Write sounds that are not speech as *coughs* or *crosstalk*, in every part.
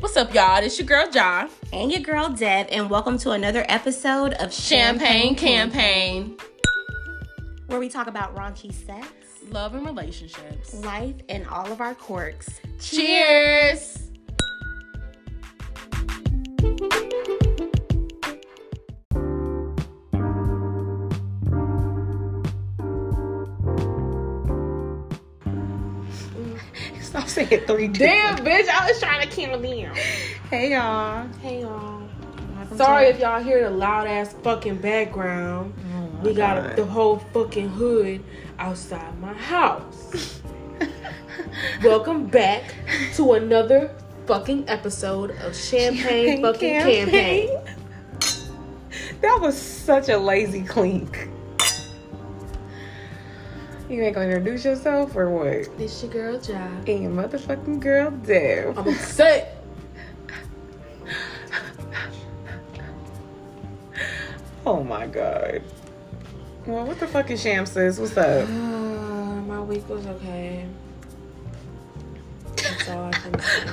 What's up, y'all? It's your girl, John. And your girl, Deb, and welcome to another episode of Champagne Campaign. where we talk about raunchy sex, Love and relationships. life, and all of our quirks. Cheers. Stop saying three. Damn, bitch, I was trying to count down. Hey, y'all. Hey, y'all. Welcome Sorry if y'all hear the loud ass fucking background. Oh we got God. the whole fucking hood outside my house. *laughs* Welcome back to another fucking episode of Champagne, fucking campaign. That was such a lazy clink. You ain't gonna introduce yourself or what? This your girl, Jai. And your motherfucking girl, Dev. I'm upset. Oh my god. Well, what the fuck is Sham sis? What's up? Uh, my week was okay. That's all I can *laughs* say.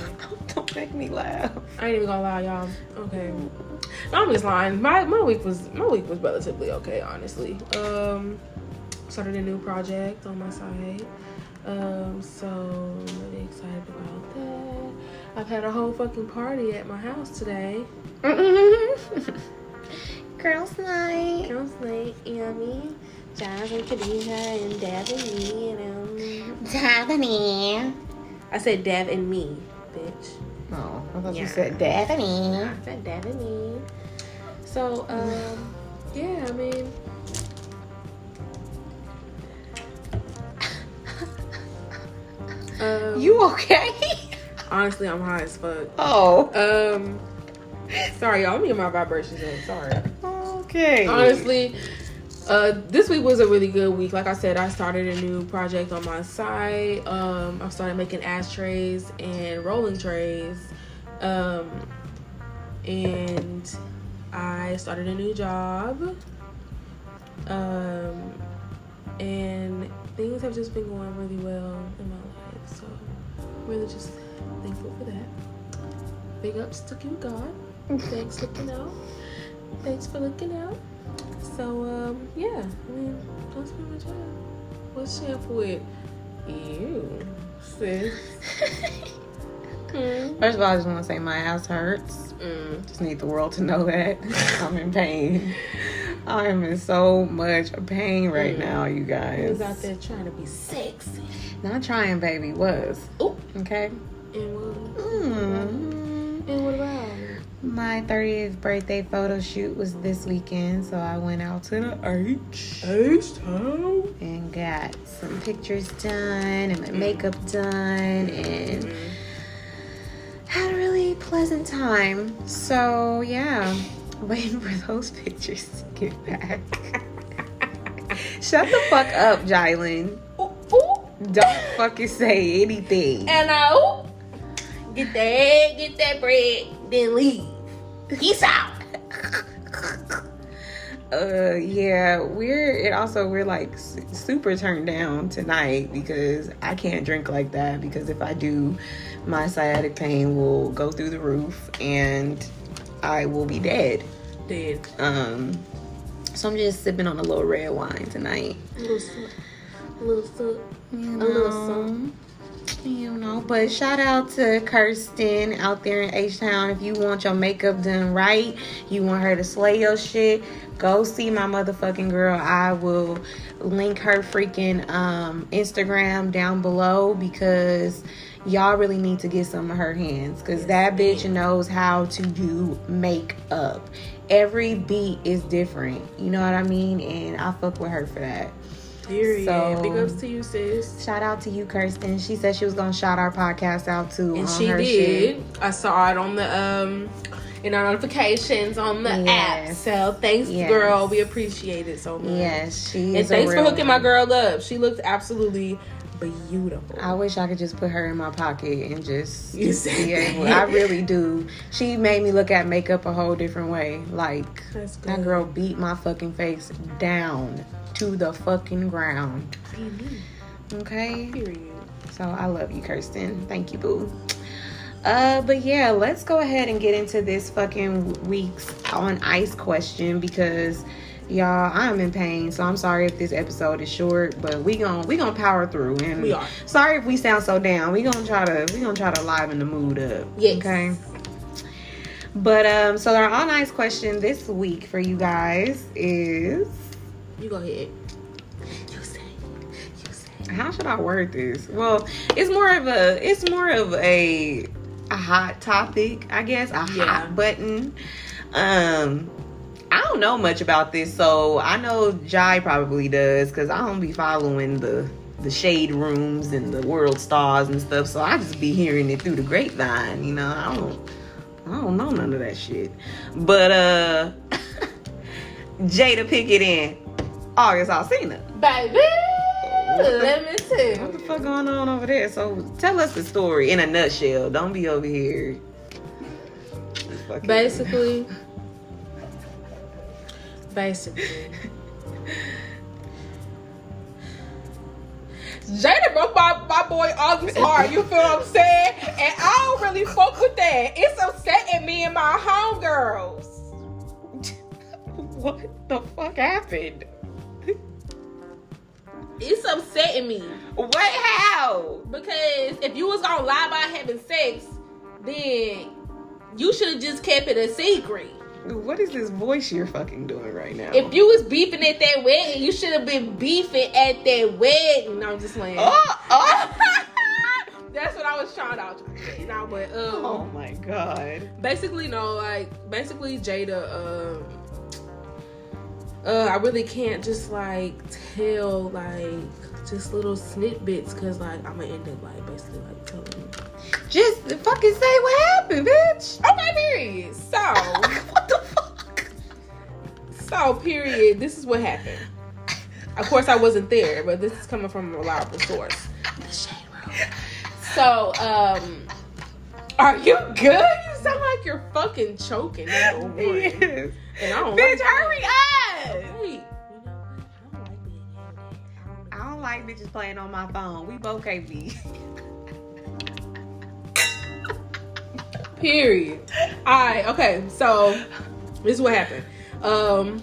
Don't make me laugh. I ain't even gonna lie, y'all. Okay. No, I'm just lying. My my week was my week was relatively okay, honestly. Um started a new project on my side. Um, so I'm really excited about that. I've had a whole fucking party at my house today. *laughs* Girls' night. Girls night, yummy. Jazz and Khadija and Dab and me and um Daphne. I said Dab and me, bitch. Oh, I thought Yeah. you said Daphne. I said Dab and me. So, um, yeah, I mean Um, You okay? honestly, I'm high as fuck. Oh. Um, sorry, y'all. Let me get my vibrations in. Sorry. Okay. Honestly, uh, this week was a really good week. Like I said, I started a new project on my site. Um, I started making ashtrays and rolling trays. Um, and I started a new job. Um, and things have just been going really well in my really just thankful for that. Big ups to you, God. Thanks for looking out. Thanks for looking out. So, um, yeah, I mean, that's pretty much it. What's shampoo with? Ew, sis. *laughs* Hmm. First of all, I just want to say my ass hurts. Mm. Just need the world to know that *laughs* I'm in pain. I'm in so much pain right now, you guys. He's out there trying to be sexy. Not trying, baby. Was Oh, okay. and what? Mm. And what about? My 30th birthday photo shoot was this weekend, so I went out to the H H Town. and got some pictures done and my makeup done and had a really pleasant time. So yeah, *laughs* waiting for those pictures to get back. *laughs* Shut the fuck up, ooh. Don't fucking say anything. And I get that, get that bread, then leave. Peace out. *laughs* Uh, yeah, we're and also we're like su- super turned down tonight because I can't drink like that because if I do, my sciatic pain will go through the roof and I will be dead. Dead. Um, so I'm just sipping on a little red wine tonight. A little sip. A little sip. You A little know. You know, but shout out to Kirsten out there in H Town. If you want your makeup done right, you want her to slay your shit, go see my motherfucking girl. I will link her freaking um, Instagram down below because y'all really need to get some of her hands because that bitch knows how to do makeup. Every beat is different, you know what I mean? And I fuck with her for that. Period. So- Big ups to you, sis. Shout out to you, Kirsten. She said she was gonna shout our podcast out too. And she did. shit. I saw it on the um in our notifications on the app. So thanks, Yes. girl. We appreciate it so much. Yes, she And thanks for hooking my girl up. She looked absolutely beautiful. I wish I could just put her in my pocket and just *laughs* be able. I really do. She made me look at makeup a whole different way. Like that girl beat my fucking face down to the fucking ground. Okay. Period. So I love you, Kirsten. Thank you, boo. Uh, but yeah, let's go ahead and get into this fucking week's on ice question because y'all, I'm in pain. So I'm sorry if this episode is short, but we gon' we gonna power through. And We are. sorry if we sound so down. We gonna try to we gonna try to liven the mood up. Yes. Okay. But um, so our all nice question this week for you guys is You go ahead. You say. You say. how should I word this? Well, it's more of a it's more of a a hot topic, I guess, a Yeah. hot button. Um don't know much about this, so I know Jai probably does because I don't be following the the shade rooms and the world stars and stuff. So I just be hearing it through the grapevine, you know. I don't I don't know none of that shit. But uh *laughs* Jada Pinkett in August Alsina. Baby, let me tell What the fuck going on over there? So tell us the story in a nutshell. Don't be over here. Basically, basically, Jada broke my, my boy August heart. You feel what I'm saying? And I don't really fuck with that. It's upsetting me and my homegirls. *laughs* what the fuck happened? It's upsetting me What? How? because if you was gonna lie about having sex, then you should have just kept it a secret. What is this voice you're fucking doing right now? If you was beefing at that wedding, you should have been beefing at that wedding. No, I'm just playing. oh, oh. *laughs* That's what I was trying to, I was trying to but um, oh my god. basically, no, like basically Jada. Um, uh, I really can't just like tell like just little snippets because like I'm gonna end up like basically like telling. Just fucking say what happened, bitch. Okay, period. So, *laughs* what the fuck? so period. This is what happened. Of course, I wasn't there, but this is coming from a reliable source. The shade room. So, um, are you good? You sound like you're fucking choking. *laughs* Yes. And I don't Bitch, like hurry that. up. Wait, you know? I don't like being. I don't like bitches playing on my phone. We both can't be. *laughs* Period. Alright, okay, so this is what happened. Um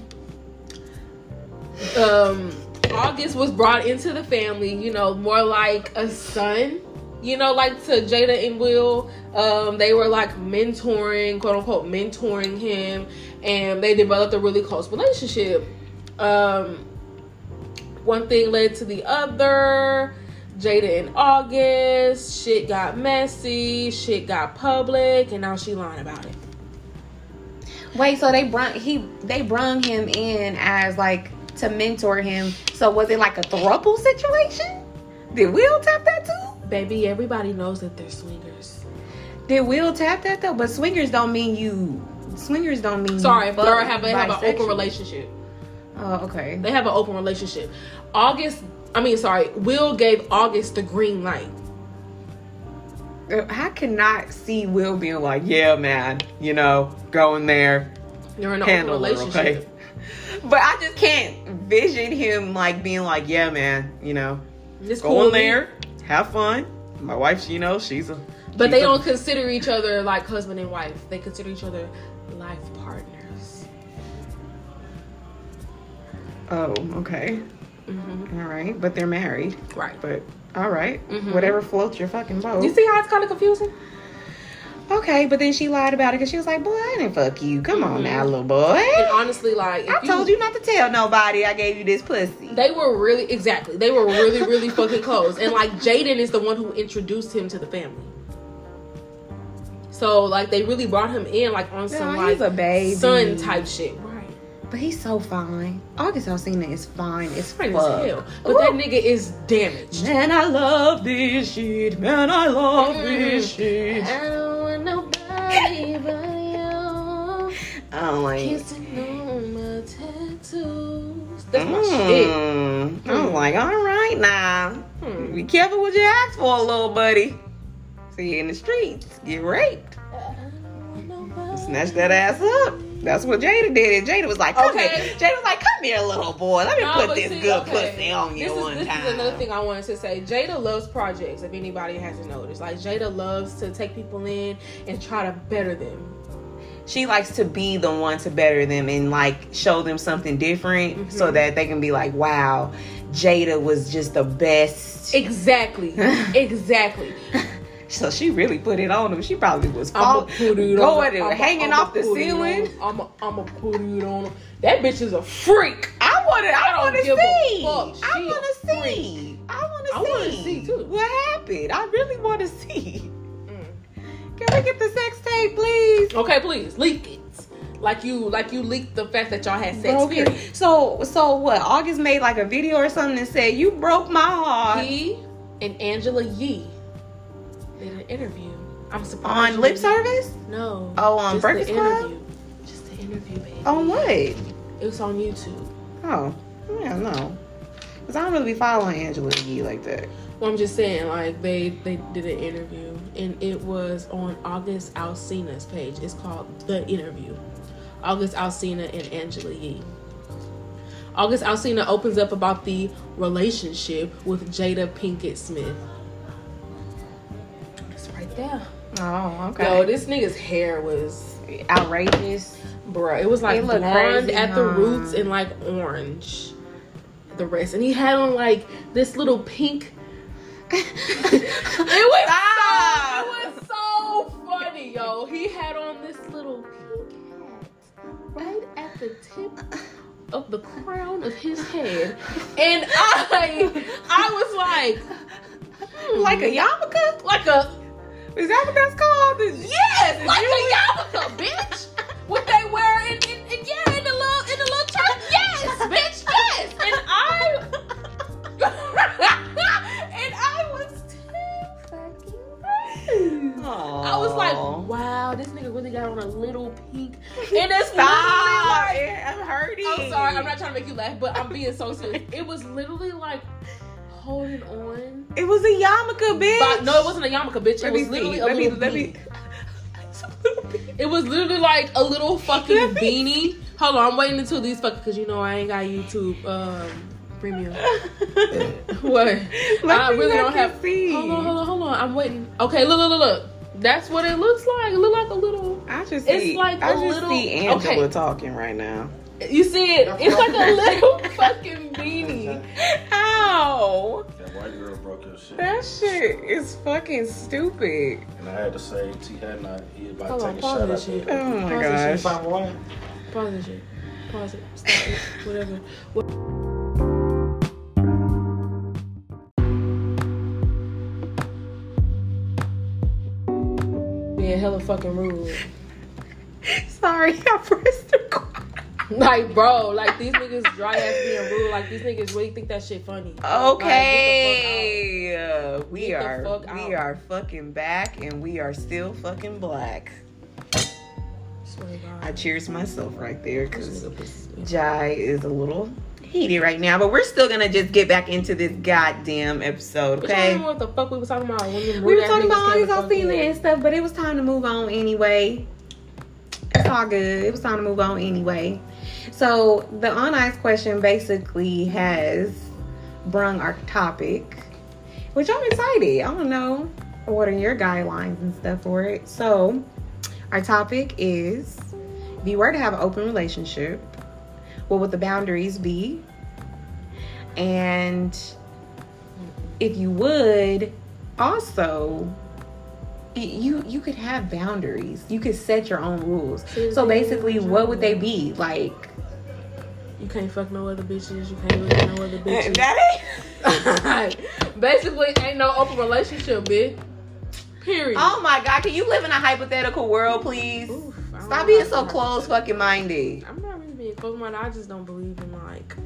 um August was brought into the family, you know, more like a son. You know, like to Jada and Will. Um, they were like mentoring, quote unquote, mentoring him, and they developed a really close relationship. Um, one thing led to the other. Jada in August, shit got messy, shit got public, and now she lying about it. Wait, so they brung he they brung him in as like to mentor him. So was it like a throuple situation? Did Will tap that too? Baby, everybody knows that they're swingers. Did Will tap that though? But swingers don't mean you. Swingers don't mean. Sorry, you they have, they have an open relationship. Oh, okay. They have an open relationship. August, I mean, sorry, Will gave August the green light. I cannot see Will being like, yeah, man, you know, going there, They're in an handle open her, relationship. okay? *laughs* But I just can't vision him like being like, yeah, man, you know, It's go cool in with me. there, have fun. My wife, you know, she's a. But she's they a- don't consider each other like husband and wife. They consider each other life partners. Oh, okay, hmm all right, but they're married. Right. But all right, Mhm. whatever floats your fucking boat. You see how it's kind of confusing? Okay, but then she lied about it because she was like, "Boy, I didn't fuck you. Come on Mhm. now, little boy. And honestly, like, if I told you not to tell nobody I gave you this pussy." They were really exactly. They were really, really *laughs* fucking close. And like Jaden is the one who introduced him to the family. So like they really brought him in like on some like a baby. son type shit. But he's so fine. August Alsina is fine. It's Fine as hell. But that nigga is damaged. Man, I love this shit. Man, I love this Mm. shit. I don't want nobody but you. I don't like. Kissing on my tattoos. That's my shit. Mm. I was like, all right now. Hmm. Be careful what you ask for, little buddy. See you in the streets. Get raped. I don't want nobody Snatch that ass up. That's what Jada did. And Jada was like, come Okay. here. Jada was like, come here, little boy. Let me No, put this see, good okay. pussy on you this is, one this time. is another thing I wanted to say. Jada loves projects. If anybody hasn't noticed, like Jada loves to take people in and try to better them. She likes to be the one to better them and like show them something different Mm-hmm. so that they can be like, wow, Jada was just the best. Exactly. *laughs* exactly. So she really put it on him. She probably was fall, going on. and I'ma- hanging off the ceiling. I'ma I'ma put it on. Him. That bitch is a freak. I want to. I, I want to see. I want to see. I want to I see. wanna see, too. What happened? I really want to see. Mm. Can we get the sex tape, please? Okay, please leak it. Like you, like you leaked the fact that y'all had sex. Broken. period. So, so what? August made like a video or something and said you broke my heart He and Angela Yee did an interview. I'm surprised. on lip service. No. Oh, on just Breakfast the Club? interview. Just the interview, baby. On what? It was on YouTube. Oh, yeah, no. Cause I don't really be following Angela Yee like that. Well, I'm just saying, like they they did an interview, and it was on August Alsina's page. It's called The Interview. August Alsina and Angela Yee. August Alsina opens up about the relationship with Jada Pinkett Smith. Right. Oh, okay. Yo, this nigga's hair was, outrageous. bro. It was like It blonde crazy, at the huh? roots and like orange. The rest, and he had on like this little pink. *laughs* it was Stop. so, it was so funny, yo. He had on this little pink hat right at the tip of the crown of his head, and I, I was like, hmm, Like a yarmulke? like a Is that what that's called? The- Yes, the like Jewish- a yarmulke, bitch. What they wear in, in, in yeah, in the little in the little church. Yes, *laughs* bitch. Yes. And I *laughs* and I was too fucking I was like, wow, this nigga really got on a little pink. *laughs* And it's Stop! literally like I'm hurting. I'm sorry, I'm not trying to make you laugh, but I'm being so serious. It was literally like holding on. It was a yarmulke, bitch. But no, it wasn't a yarmulke, bitch. It Let was literally see. a Let me. little Let me. beanie. *laughs* It was literally like a little *laughs* fucking beanie. Hold on, I'm waiting until these fucking because you know I ain't got YouTube um premium. *laughs* What? Let I really don't have. see. Hold on, hold on, hold on. I'm waiting. Okay, look, look, look, look. That's what it looks like. It look like a little. I just It's see. like I a just little- see Angela okay. talking right now. You see it? It's like a little *laughs* fucking beanie. Ow! That white girl broke your shit. That shit is fucking stupid. And I had to say, T had not, he about Hold to on, take a shot at shit. me. Oh my Pause this shit. gosh. Five one. Pause this shit. Pause it. Stop it. Whatever. What- Being hella fucking rude. *laughs* Sorry, I pressed record. *laughs* Like, bro, like these niggas dry ass being rude. Like these niggas really think that shit funny. Okay, uh, we Get are we are fucking back, and we are still fucking black. Like, get the fuck out. Swear to God. I cheers myself right there because nigga pissed me. Jai is a little heated right now, but we're still gonna just get back into this goddamn episode, okay? what the fuck we was talking about? We were talking about all these feeling and stuff, but it was time to move on anyway. It's all good. It was time to move on anyway. So the on ice question basically has brung our topic, which I'm excited. I don't know what are your guidelines and stuff for it. So our topic is if you were to have an open relationship, what would the boundaries be? And if you would also you you could have boundaries. You could set your own rules. So basically, what would they be? Like You can't fuck no other bitches. You can't look at no other bitches. that ain't. *laughs* Basically, ain't no open relationship, bitch. Period. Oh my god, can you live in a hypothetical world, please? Oof, Stop being so close fucking minded. I'm not really being close minded. I just don't believe in like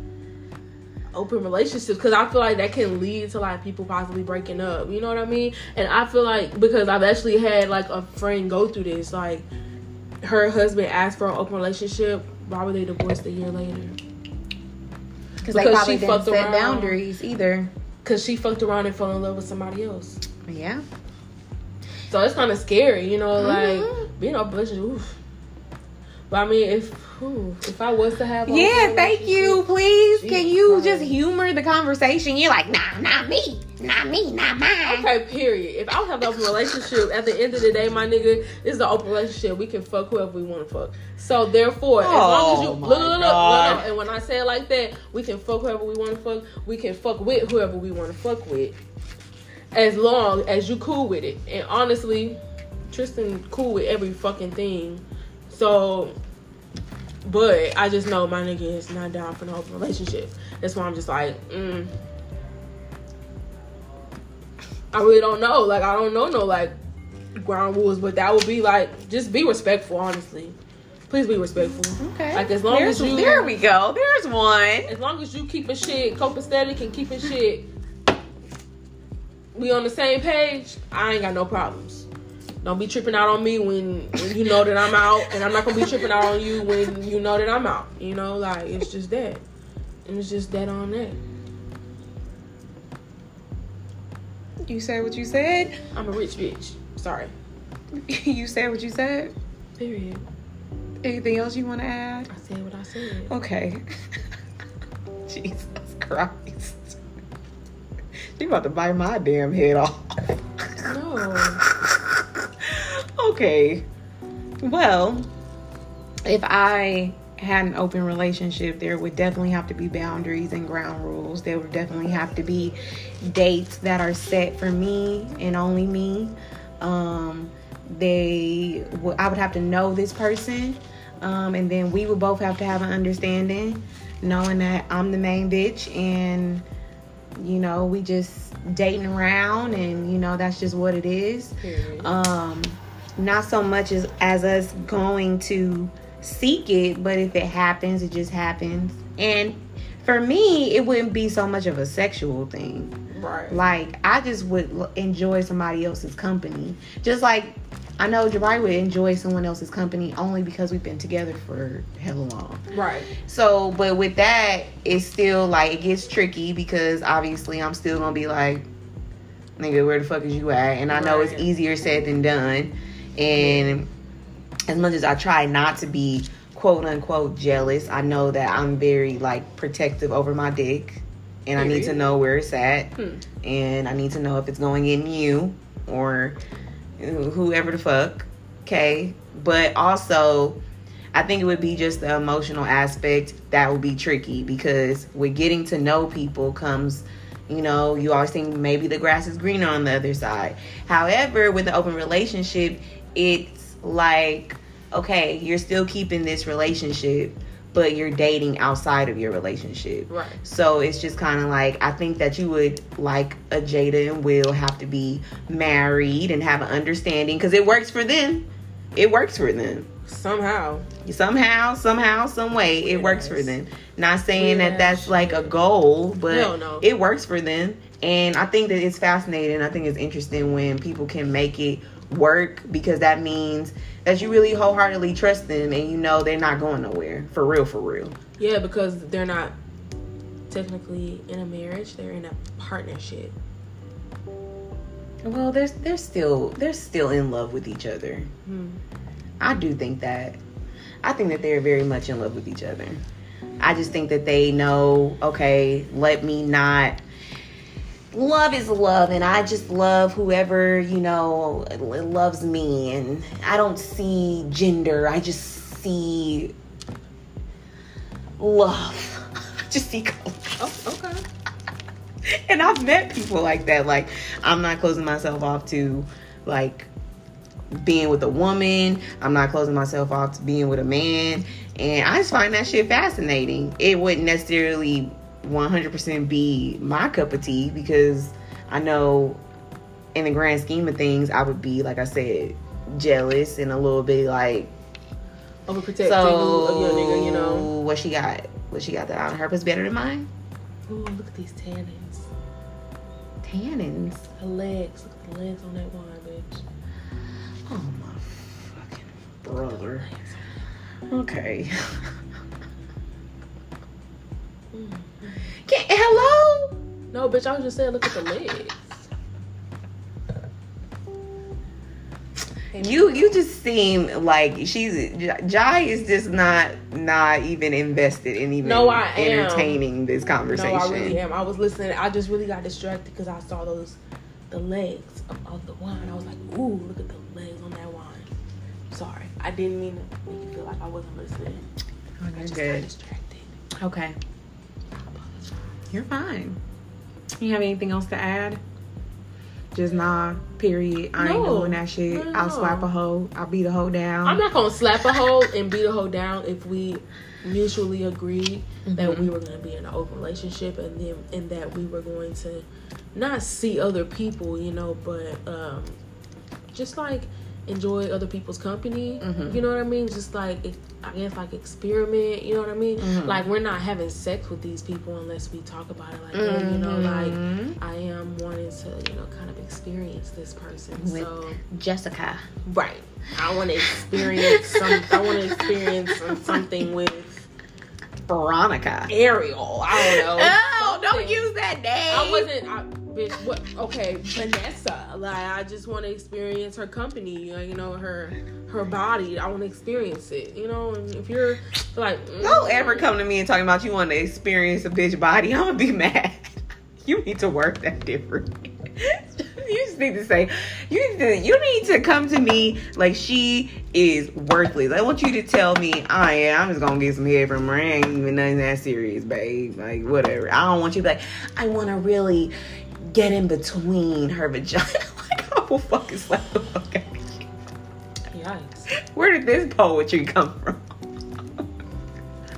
open relationships because I feel like that can lead to like people possibly breaking up. You know what I mean? And I feel like because I've actually had like a friend go through this, like her husband asked for an open relationship. Why were they divorced a year later? Because they probably she didn't fucked set around. boundaries either. Because she fucked around and fell in love with somebody else. Yeah. So it's kind of scary, you know, Mhm. like being in a relationship. Oof. But I mean, if whew, if I was to have, Yeah, thank you. Please, can you Christ. just humor the conversation? You're like, nah, not me, not me, not mine. Okay, period. If I was having an open relationship, at the end of the day, my nigga, this is an open relationship. We can fuck whoever we want to fuck. So therefore, as long as you Oh, look, look, look, look, look, and when I say it like that, we can fuck whoever we want to fuck. We can fuck with whoever we want to fuck with, as long as you cool with it. And honestly, Tristan cool with every fucking thing. So, but I just know my nigga is not down for no open relationship. That's why I'm just like, mm. I really don't know. Like I don't know no like ground rules, but that would be like just be respectful. Honestly, please be respectful. Okay. Like, as long There's- as you- There we go. There's one. As long as you keeping shit copacetic and keeping shit, we on the same page. I ain't got no problems. Don't be tripping out on me when, when you know that I'm out, and I'm not gonna be tripping out on you when you know that I'm out. You know, like it's just that, and it's just that on that. You said what you said. I'm a rich bitch. Sorry. *laughs* you said what you said. Period. Anything else you want to add? I said what I said. Okay. *laughs* Jesus Christ. *laughs* She about to bite my damn head off. No. okay. Well, if I had an open relationship, there would definitely have to be boundaries and ground rules. There would definitely have to be dates that are set for me and only me. Um, they, w- I would have to know this person, um, and then we would both have to have an understanding, knowing that I'm the main bitch and you know we just dating around and you know that's just what it is um not so much as as us going to seek it but if it happens it just happens and for me it wouldn't be so much of a sexual thing right. like i just would enjoy somebody else's company just like i know Jabari would enjoy someone else's company only because we've been together for hella long Right. so, but with that, it's still like it gets tricky because obviously I'm still gonna be like, nigga, where the fuck is you at? And I know it's easier said than done. And as much as I try not to be quote unquote jealous, I know that I'm very like protective over my dick. And I need to know where it's at. Hmm. And I need to know if it's going in you or whoever the fuck. Okay. But also, I think it would be just the emotional aspect that would be tricky because with getting to know people comes, you know, you always think maybe the grass is greener on the other side. However, with an open relationship, it's like, okay, you're still keeping this relationship, but you're dating outside of your relationship. Right. So it's just kind of like I think that you would like a Jada and Will have to be married and have an understanding because it works for them. It works for them Somehow. somehow, somehow, some way. It works for them. Not saying Yeah, that that's like a goal, but Hell no. it works for them. And I think that it's fascinating. I think it's interesting when people can make it work because that means that you really wholeheartedly trust them and you know they're not going nowhere for real, for real. Yeah, because they're not technically in a marriage; they're in a partnership. Well, they're they're still they're still in love with each other. Hmm. I do think that. I think that they're very much in love with each other. I just think that they know, okay, let me not. Love is love, and I just love whoever, you know, loves me. And I don't see gender, I just see love. *laughs* I just see color. Oh, okay. *laughs* And I've met people like that. Like, I'm not closing myself off to, like, being with a woman. I'm not closing myself off to being with a man. And I just find that shit fascinating. It wouldn't necessarily 100% be my cup of tea because I know in the grand scheme of things, I would be, like I said, jealous and a little bit like, Overprotective so of your nigga, you know. what she got? What she got that on her was better than mine? Ooh, look at these tannins. Tannins. The legs. Look at the legs on that wine, bitch. Oh my fucking brother. Okay. *laughs* Mm. Can, hello? No, bitch. I was just saying, look at the legs. *laughs* You you just seem like she's Jai is just not not even invested in even No, I am. entertaining this conversation. No, I really am. I was listening. I just really got distracted because I saw those the legs of, of the wine. I was like, ooh, look at the legs on that wine. Sorry, I didn't mean to make you feel like I wasn't listening. Oh, I you're just got good. distracted. Okay, I apologize. You're fine. You have anything else to add? Just nah. Period. I ain't doing that shit. No, I'll no. slap a hoe. I'll beat a hoe down. I'm not gonna slap a hoe and beat a hoe down if we mutually agreed that Mm-hmm. we were gonna be in an open relationship and then and that we were going to not see other people, you know, but um just like enjoy other people's company. Mhm. You know what I mean? Just like ex- I guess like experiment. You know what I mean? Mhm. Like we're not having sex with these people unless we talk about it. Like oh, you know, like Mhm. I am wanting to you know kind of experience this person. With- so Jessica. Right. I want to experience some. I want to experience something with Veronica. Ariel. I don't know. Oh, don't use that name. I wasn't. I, bitch. What? Okay, Vanessa. Like I just want to experience her company. You know her her body. I want to experience it. You know. And if you're like, mm, Don't ever come to me and talking about you want to experience a bitch body. *laughs* I'm gonna be mad. You need to work that differently. *laughs* you just need to say you need to you need to come to me like she is worthless. I want you to tell me, oh yeah, I'm just gonna get some head from her. I ain't even nothing that serious, babe. Like whatever. I don't want you to be like, I wanna really get in between her vagina. *laughs* like I will fucking slap the fuck out of you. Yikes. Where did this poetry come from?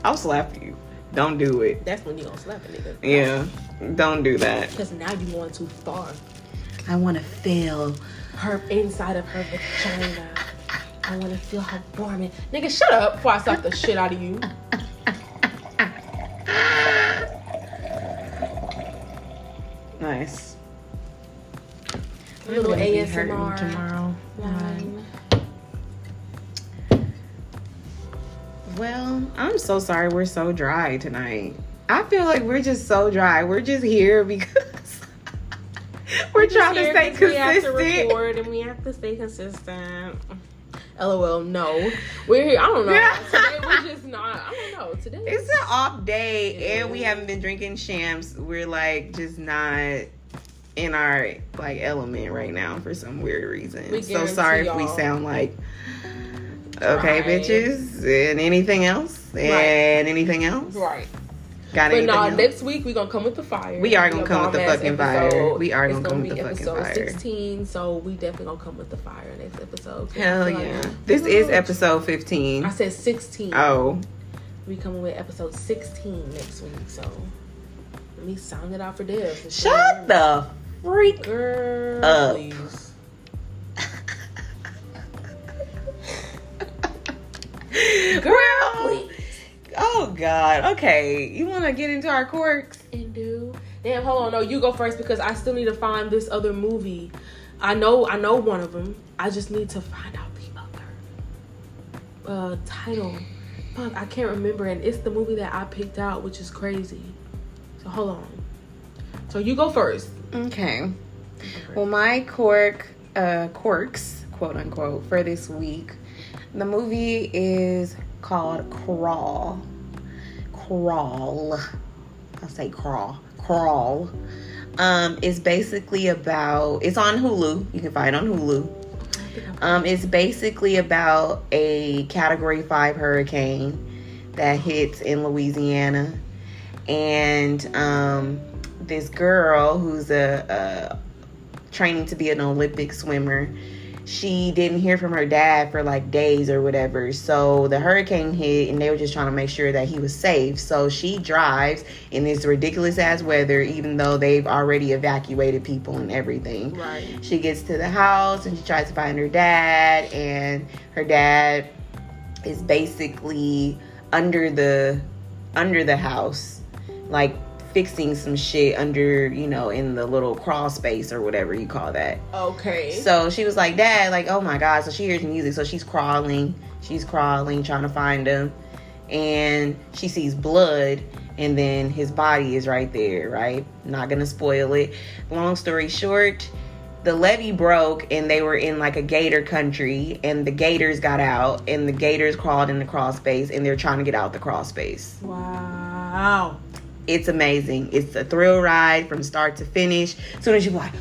I'll slap you. Don't do it. That's when you gonna slap a nigga. Yeah, don't do that. Because now you're going too far. I want to feel. Her inside of her vagina. I want to feel her warm. And, nigga, shut up before I slap the shit out of you. Nice. A little I'm be hurting ASMR. tomorrow. Line. Well, I'm so sorry we're so dry tonight. I feel like we're just so dry. We're just here because *laughs* we're trying to stay 'cause We have to record and we have to stay consistent. LOL, no. We're here. I don't know. Yeah. Today we're just not. I don't know. Today It's an off day, and we haven't been drinking shams. We're like just not in our like element right now for some weird reason. We so sorry if we sound like okay, Right. bitches, and anything else, and Right. anything else. right. Got But no, else? next week we're gonna come with the fire. We are gonna come with the fucking fire. We are It's gonna come with be the fucking episode fire. 16, so we definitely gonna come with the fire next episode. Hell like- yeah! This is episode fifteen. I said 16. Oh, We coming with episode 16 next week, so let me sound it out for Dev. shut the freak girl, up. please. *laughs* Girl, God. Okay, you want to get into our quirks? And do. Damn, hold on. No, you go first because I still need to find this other movie. I know, I know one of them. I just need to find out the other uh, title. Fuck, I can't remember, and it's the movie that I picked out, which is crazy. So hold on. So you go first. Okay. Well, my quirk, uh, quirks, quote unquote, for this week, the movie is called Crawl. Crawl. I'll say crawl. Crawl. Um, it's basically about. It's on Hulu. You can find it on Hulu. Um, it's basically about a Category Five hurricane that hits in Louisiana, and um, this girl who's a, a training to be an Olympic swimmer. She didn't hear from her dad for like days or whatever. So the hurricane hit and they were just trying to make sure that he was safe. So she drives in this ridiculous ass weather, even though they've already evacuated people and everything. Right. She gets to the house and she tries to find her dad, and her dad is basically under the under the house, like fixing some shit under, you know, in the little crawl space or whatever you call that. Okay. So she was like, Dad, like, oh my God. So she hears music. So she's crawling. She's crawling, trying to find him. And she sees blood. And then his body is right there, right? Not going to spoil it. Long story short, the levee broke and they were in like a gator country and the gators got out and the gators crawled in the crawl space and they're trying to get out the crawl space. Wow. It's amazing. It's a thrill ride from start to finish. As soon as you're like,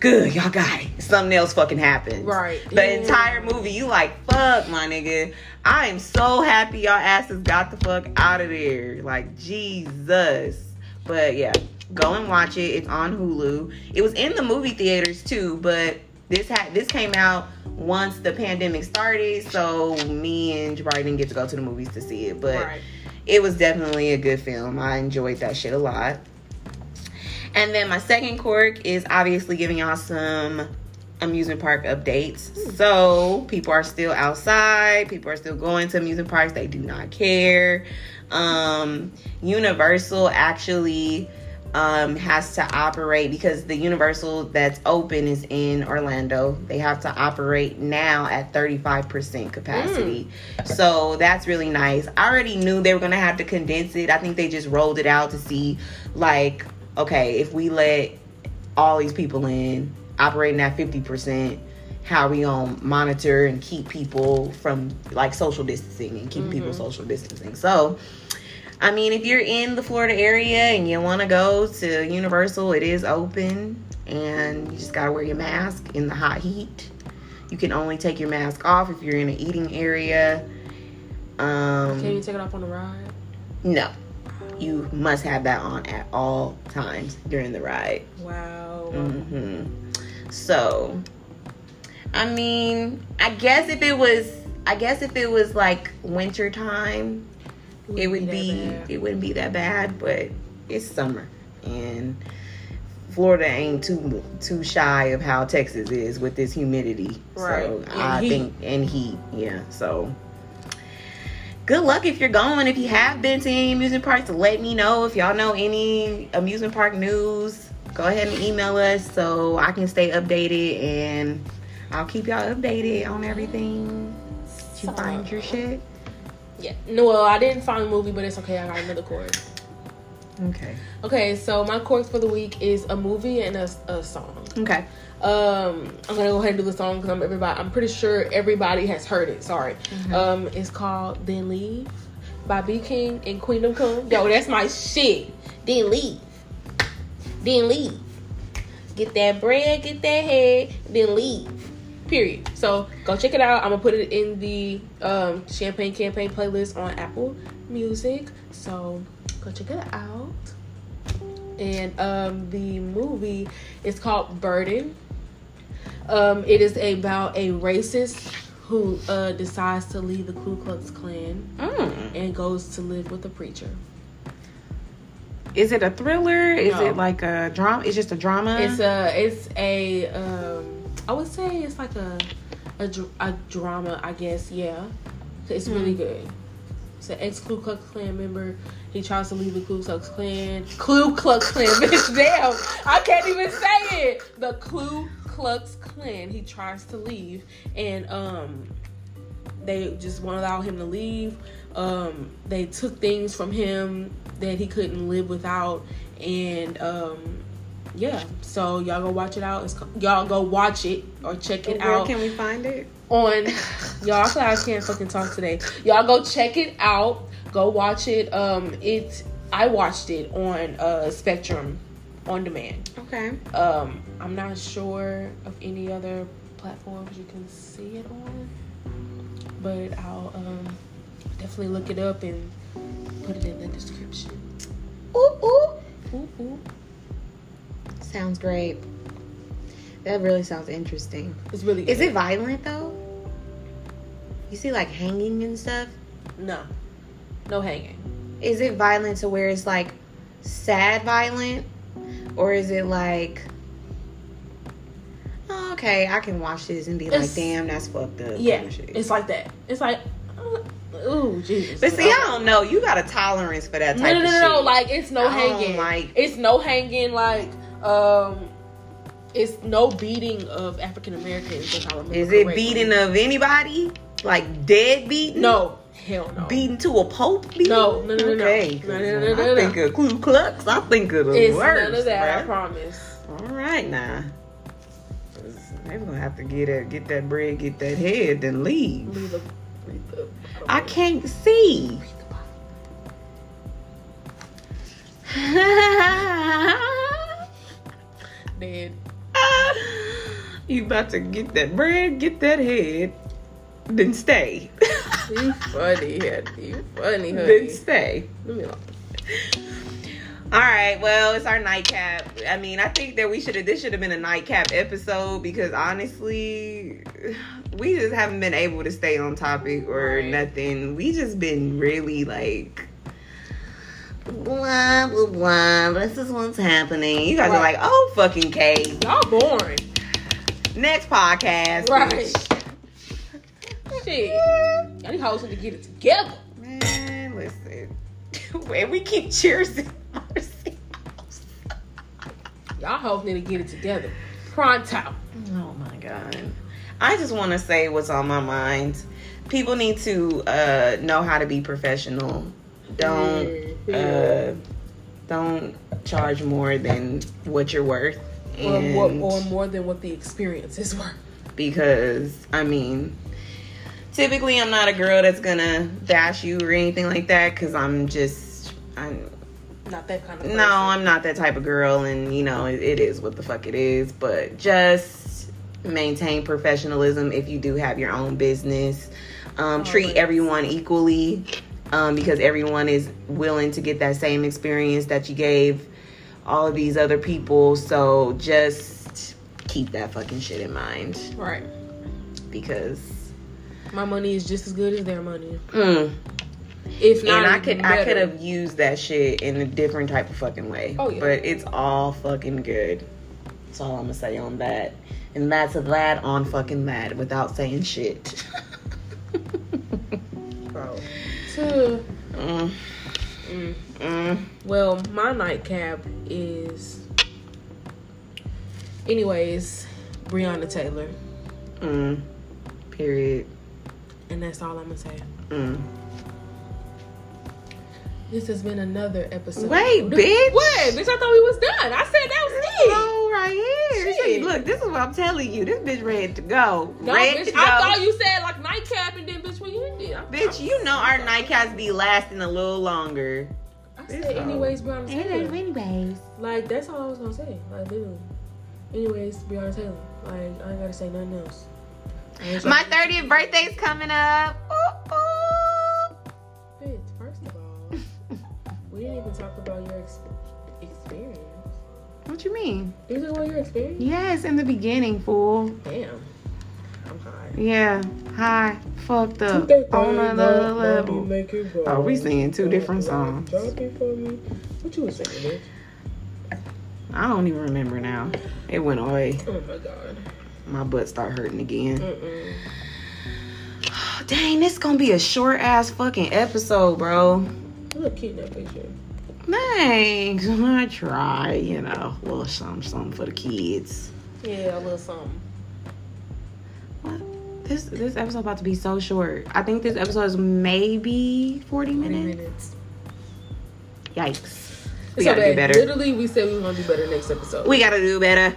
good, y'all got it. Something else fucking happens. Right. The Yeah. entire movie, you like, fuck, my nigga. I am so happy y'all asses got the fuck out of there. Like, Jesus. But yeah, go and watch it. It's on Hulu. It was in the movie theaters too, but this had this came out once the pandemic started, so me and Jabari didn't get to go to the movies to see it. But Right. It was definitely a good film. I enjoyed that shit a lot. And then my second quirk is obviously giving y'all some amusement park updates. So people are still outside, people are still going to amusement parks, they do not care. Um Universal actually um has to operate because the Universal that's open is in Orlando. They have to operate now at 35% capacity. So that's really nice. I already knew they were going to have to condense it. I think they just rolled it out to see like okay, if we let all these people in operating at 50%, how we gonna monitor and keep people from like social distancing and keep people social distancing? So, I mean, if you're in the Florida area and you want to go to Universal, it is open and you just gotta wear your mask in the hot heat. You can only take your mask off if you're in an eating area. Um, Can you take it off on the ride? no, you must have that on at all times during the ride. Wow. hmm So, I mean, I guess if it was, I guess if it was like winter time, it would that be, it wouldn't be that bad. But it's summer, and Florida ain't too too shy of how Texas is with this humidity. Right. So And I heat. think and heat, yeah. So. Good luck if you're going. If you have been to any amusement parks, let me know. If y'all know any amusement park news, go ahead and email us so I can stay updated and I'll keep y'all updated on everything. Did you So- find your shit? Yeah. No, well, I didn't find a movie, but it's okay. I got another cork. Okay. Okay, so my corks for the week is a movie and a, a song. Okay. Um, I'm gonna go ahead and do the song because I'm everybody. I'm pretty sure everybody has heard it. Sorry. Um, it's called "Then Leave" by BeatKing and Queendom Come. Yo, that's my shit. Then leave. Then leave. Get that bread, get that head, then leave. Period. So go check it out. I'm gonna put it in the um, Champagne Campaign playlist on Apple Music. So go check it out. And um, the movie is called Burden. Um, it is about a racist who uh, decides to leave the Ku Klux Klan Mm. and goes to live with a preacher. Is it a thriller? Is No. it like a drama? It's just a drama. It's a it's a um, I would say it's like a a, a drama, I guess. Yeah, it's really good. It's an ex Ku Klux Klan member. He tries to leave the Ku Klux Klan. Ku Klux Klan, *laughs* bitch. Damn, I can't even say it. The Ku Klux Klan. He tries to leave, and um, they just won't allow him to leave. Um, they took things from him that he couldn't live without, and um, yeah. So y'all go watch it out. It's, y'all go watch it or check it out. Where out can we find it? on y'all. I can't fucking talk today. Y'all go check it out. Go watch it. Um, it I watched it on uh Spectrum on demand. Okay. Um, I'm not sure of any other platforms you can see it on, but I'll um definitely look it up and put it in the description. Ooh ooh. Ooh, ooh. Sounds great. That really sounds interesting. It's really good. Is it violent though? You see like hanging and stuff? No, no hanging. Is it violent to where it's like sad violent? Or is it like oh, okay, I can watch this and be like, damn, that's fucked up. Yeah, it's like that. It's like, uh, ooh, Jesus. But see, I don't know. You got a tolerance for that No, type no, no, of no, shit. no. Like it's no hanging. like- it's no hanging. Like um, it's no beating of African Americans. I is it correctly. beating of anybody? Like dead beating? No, hell no. Beating to a pope? Beating? No, no, no, no, no. Okay. No, no, no, I think no. of Ku Klux. I think of the it's worst. none of that. I promise. All right, now. They're gonna have to get it, get that bread, get that head, then leave. Read the, read the I can't see. *laughs* Dead. Ah, you about to get that bread, get that head, then stay. *laughs* You funny. You funny, then stay. Let me look. All right, well, it's our nightcap. I mean, I think that we should have this should have been a nightcap episode because honestly, we just haven't been able to stay on topic or Right. nothing. We just been really like blah blah blah. This is what's happening. You guys are like, oh fucking K. Y'all boring. Next podcast. Right. Shit. *laughs* Y'all need hoes to get it together. Man, listen. *laughs* and we keep cheersing ourselves. Y'all hoes need to get it together. Pronto. Oh my god. I just want to say what's on my mind. People need to uh, know how to be professional. Don't uh, don't charge more than what you're worth. Or, more, or more than what the experience is worth. because I mean, typically I'm not a girl that's gonna bash you or anything like that because I'm just I'm Not that kind of no. I'm not that type of girl, and you know, it, it is what the fuck it is. But just maintain professionalism if you do have your own business. Um, treat everyone equally um, because everyone is willing to get that same experience that you gave all of these other people. So just keep that fucking shit in mind Right. because. My money is just as good as their money. Mm, If not, and I could I could have used that shit in a different type of fucking way. Oh, yeah. But it's all fucking good. That's all I'm gonna say on that. And that's a that on fucking that without saying shit. *laughs* Bro. To, mm, mm. mm. Well, my nightcap is. Anyways, Breonna Taylor. Mm. Period. And that's all I'm to say. Mm. This has been another episode. Wait, bitch. What? Bitch, I thought we was done. I said that was it. Oh, right here. Shit. Look, this is what I'm telling you. This bitch ready to go. No, ready bitch, to go. I thought you said like nightcap and then bitch, when you ended. I- Bitch, you know our nightcaps be lasting a little longer. I said, This hoe. anyways, Breonna Taylor. Anyways. Like, that's all I was going to say. Like, literally. Anyways, Breonna Taylor. Like, I ain't got to say nothing else. My 30th birthday's coming up. Ooh, ooh. Bitch, first of all, *laughs* we didn't even talk about your ex- experience. What you mean? You talk about your experience? Yes, in the beginning, fool. Damn. I'm high. Yeah. Hi. Fucked up. On another level. Oh, we singing two different songs. Drop it for me. What you was saying, bitch? I don't even remember now. It went away. Oh my god. My butt start hurting again. Mm-mm. *sighs* Dang, this gonna be a short ass fucking episode, bro. Look cute in that picture. Thanks. *laughs* I try, you know, a little something, something for the kids. Yeah, a little something. This this episode about to be so short. I think this episode is maybe forty 20 minutes. minutes. Yikes. We It's gotta do better. Literally, we said we were gonna do better next episode. We gotta do better.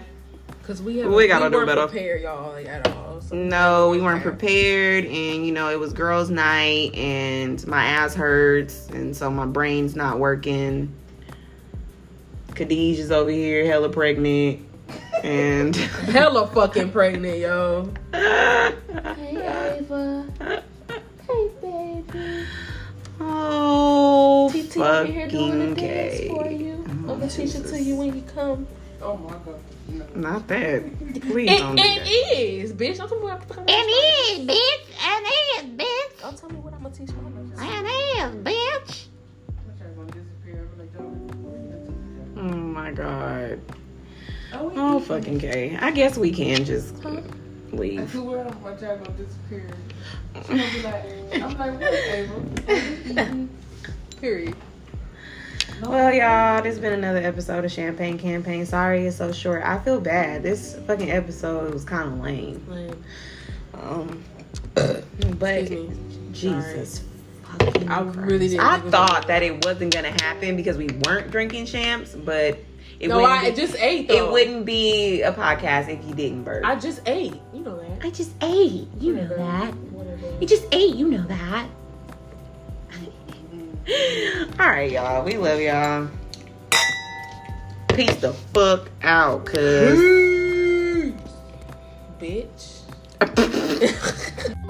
Cause we have we gotta do better. prepared, y'all, like, at all. So No, we weren't prepared, and you know it was girls' night, and my ass hurts, and so my brain's not working. Khadij is over here, hella pregnant, and *laughs* Hella fucking pregnant, yo. hey Ava. Hey, baby. oh TT over here doing fucking the dance for gay. you. I'm gonna teach it to you when you come. Oh my god. No. Not that. Please It, don't do that. it is, bitch. Don't tell me what I'm talking about. is, bitch. It is, bitch. Don't tell me what I'm gonna teach my niggas. It is, bitch. My child gonna disappear. I'm like, don't- where you gonna Oh my god. Oh, Oh fucking gay. I guess we can just I leave. swear my child gonna disappear. *laughs* She gonna be like, I'm like, what, Ava? Period. Well, y'all, this has been another episode of Champagne Campaign. Sorry it's so short. I feel bad. This fucking episode was kind of lame. Like, Um, *coughs* but. Jesus fucking I really didn't I think it was thought that it wasn't gonna happen because we weren't drinking champs, but It no, I be- just ate. Though. It wouldn't be a podcast if you didn't burp. I just ate. You know that. I just ate. You know that. Whatever. You just ate. You know that. *laughs* All right, y'all. We love y'all. Peace the fuck out, cuz. Bitch. *laughs* *laughs*